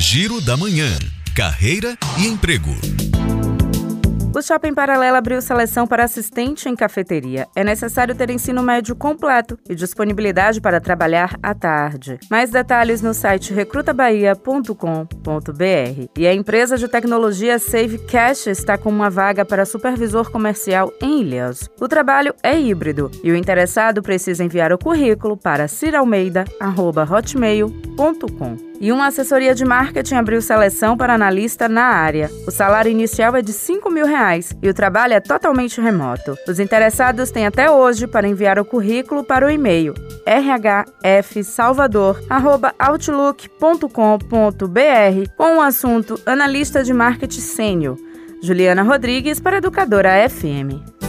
Giro da Manhã. Carreira e emprego. O Shopping Paralelo abriu seleção para assistente em cafeteria. É necessário ter ensino médio completo e disponibilidade para trabalhar à tarde. Mais detalhes no site recrutabahia.com.br. E a empresa de tecnologia Save Cash está com uma vaga para supervisor comercial em Ilhéus. O trabalho é híbrido e o interessado precisa enviar o currículo para ciralmeida.hotmail.com e uma assessoria de marketing abriu seleção para analista na área. O salário inicial é de 5 mil reais e o trabalho é totalmente remoto. Os interessados têm até hoje para enviar o currículo para o e-mail rhfsalvador.outlook.com.br com o assunto Analista de Marketing Sênior. Juliana Rodrigues para Educadora FM.